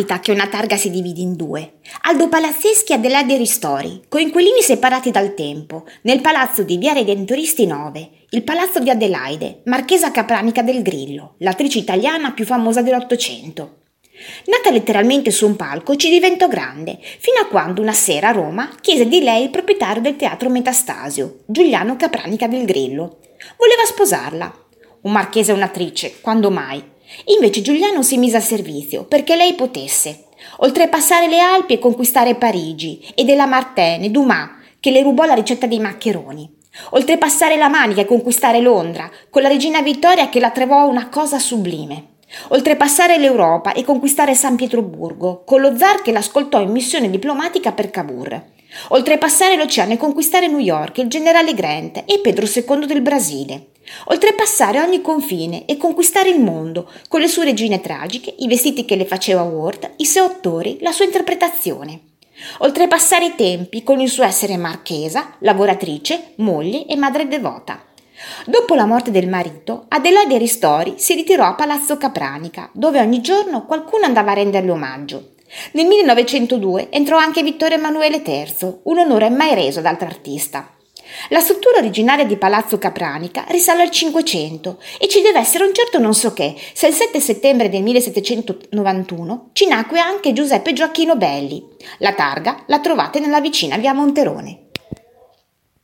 capita che una targa si dividi in due. Aldo Palazzeschi e Adelaide Ristori, coinquilini separati dal tempo, nel palazzo di Via Redentoristi 9, il palazzo di Adelaide, marchesa capranica del Grillo, l'attrice italiana più famosa dell'Ottocento. Nata letteralmente su un palco, ci diventò grande, fino a quando una sera a Roma chiese di lei il proprietario del teatro Metastasio, Giuliano Capranica del Grillo. Voleva sposarla. Un marchese e un'attrice, quando mai? Invece Giuliano si mise a servizio perché lei potesse, oltrepassare le Alpi e conquistare Parigi, e della Martene, Dumas, che le rubò la ricetta dei maccheroni. Oltrepassare la Manica e conquistare Londra, con la regina Vittoria che la trovò una cosa sublime. Oltrepassare l'Europa e conquistare San Pietroburgo, con lo zar che l'ascoltò in missione diplomatica per Cavour. Oltrepassare l'oceano e conquistare New York, il generale Grant e Pedro II del Brasile. Oltrepassare ogni confine e conquistare il mondo, con le sue regine tragiche, i vestiti che le faceva Ward, i suoi attori, la sua interpretazione. Oltrepassare i tempi con il suo essere marchesa, lavoratrice, moglie e madre devota. Dopo la morte del marito, Adelaide Ristori si ritirò a Palazzo Capranica, dove ogni giorno qualcuno andava a renderle omaggio. Nel 1902 entrò anche Vittorio Emanuele III, un onore mai reso ad altro artista. La struttura originaria di Palazzo Capranica risale al Cinquecento e ci deve essere un certo non so che, se il 7 settembre del 1791 ci nacque anche Giuseppe Gioacchino Belli. La targa la trovate nella vicina via Monterone.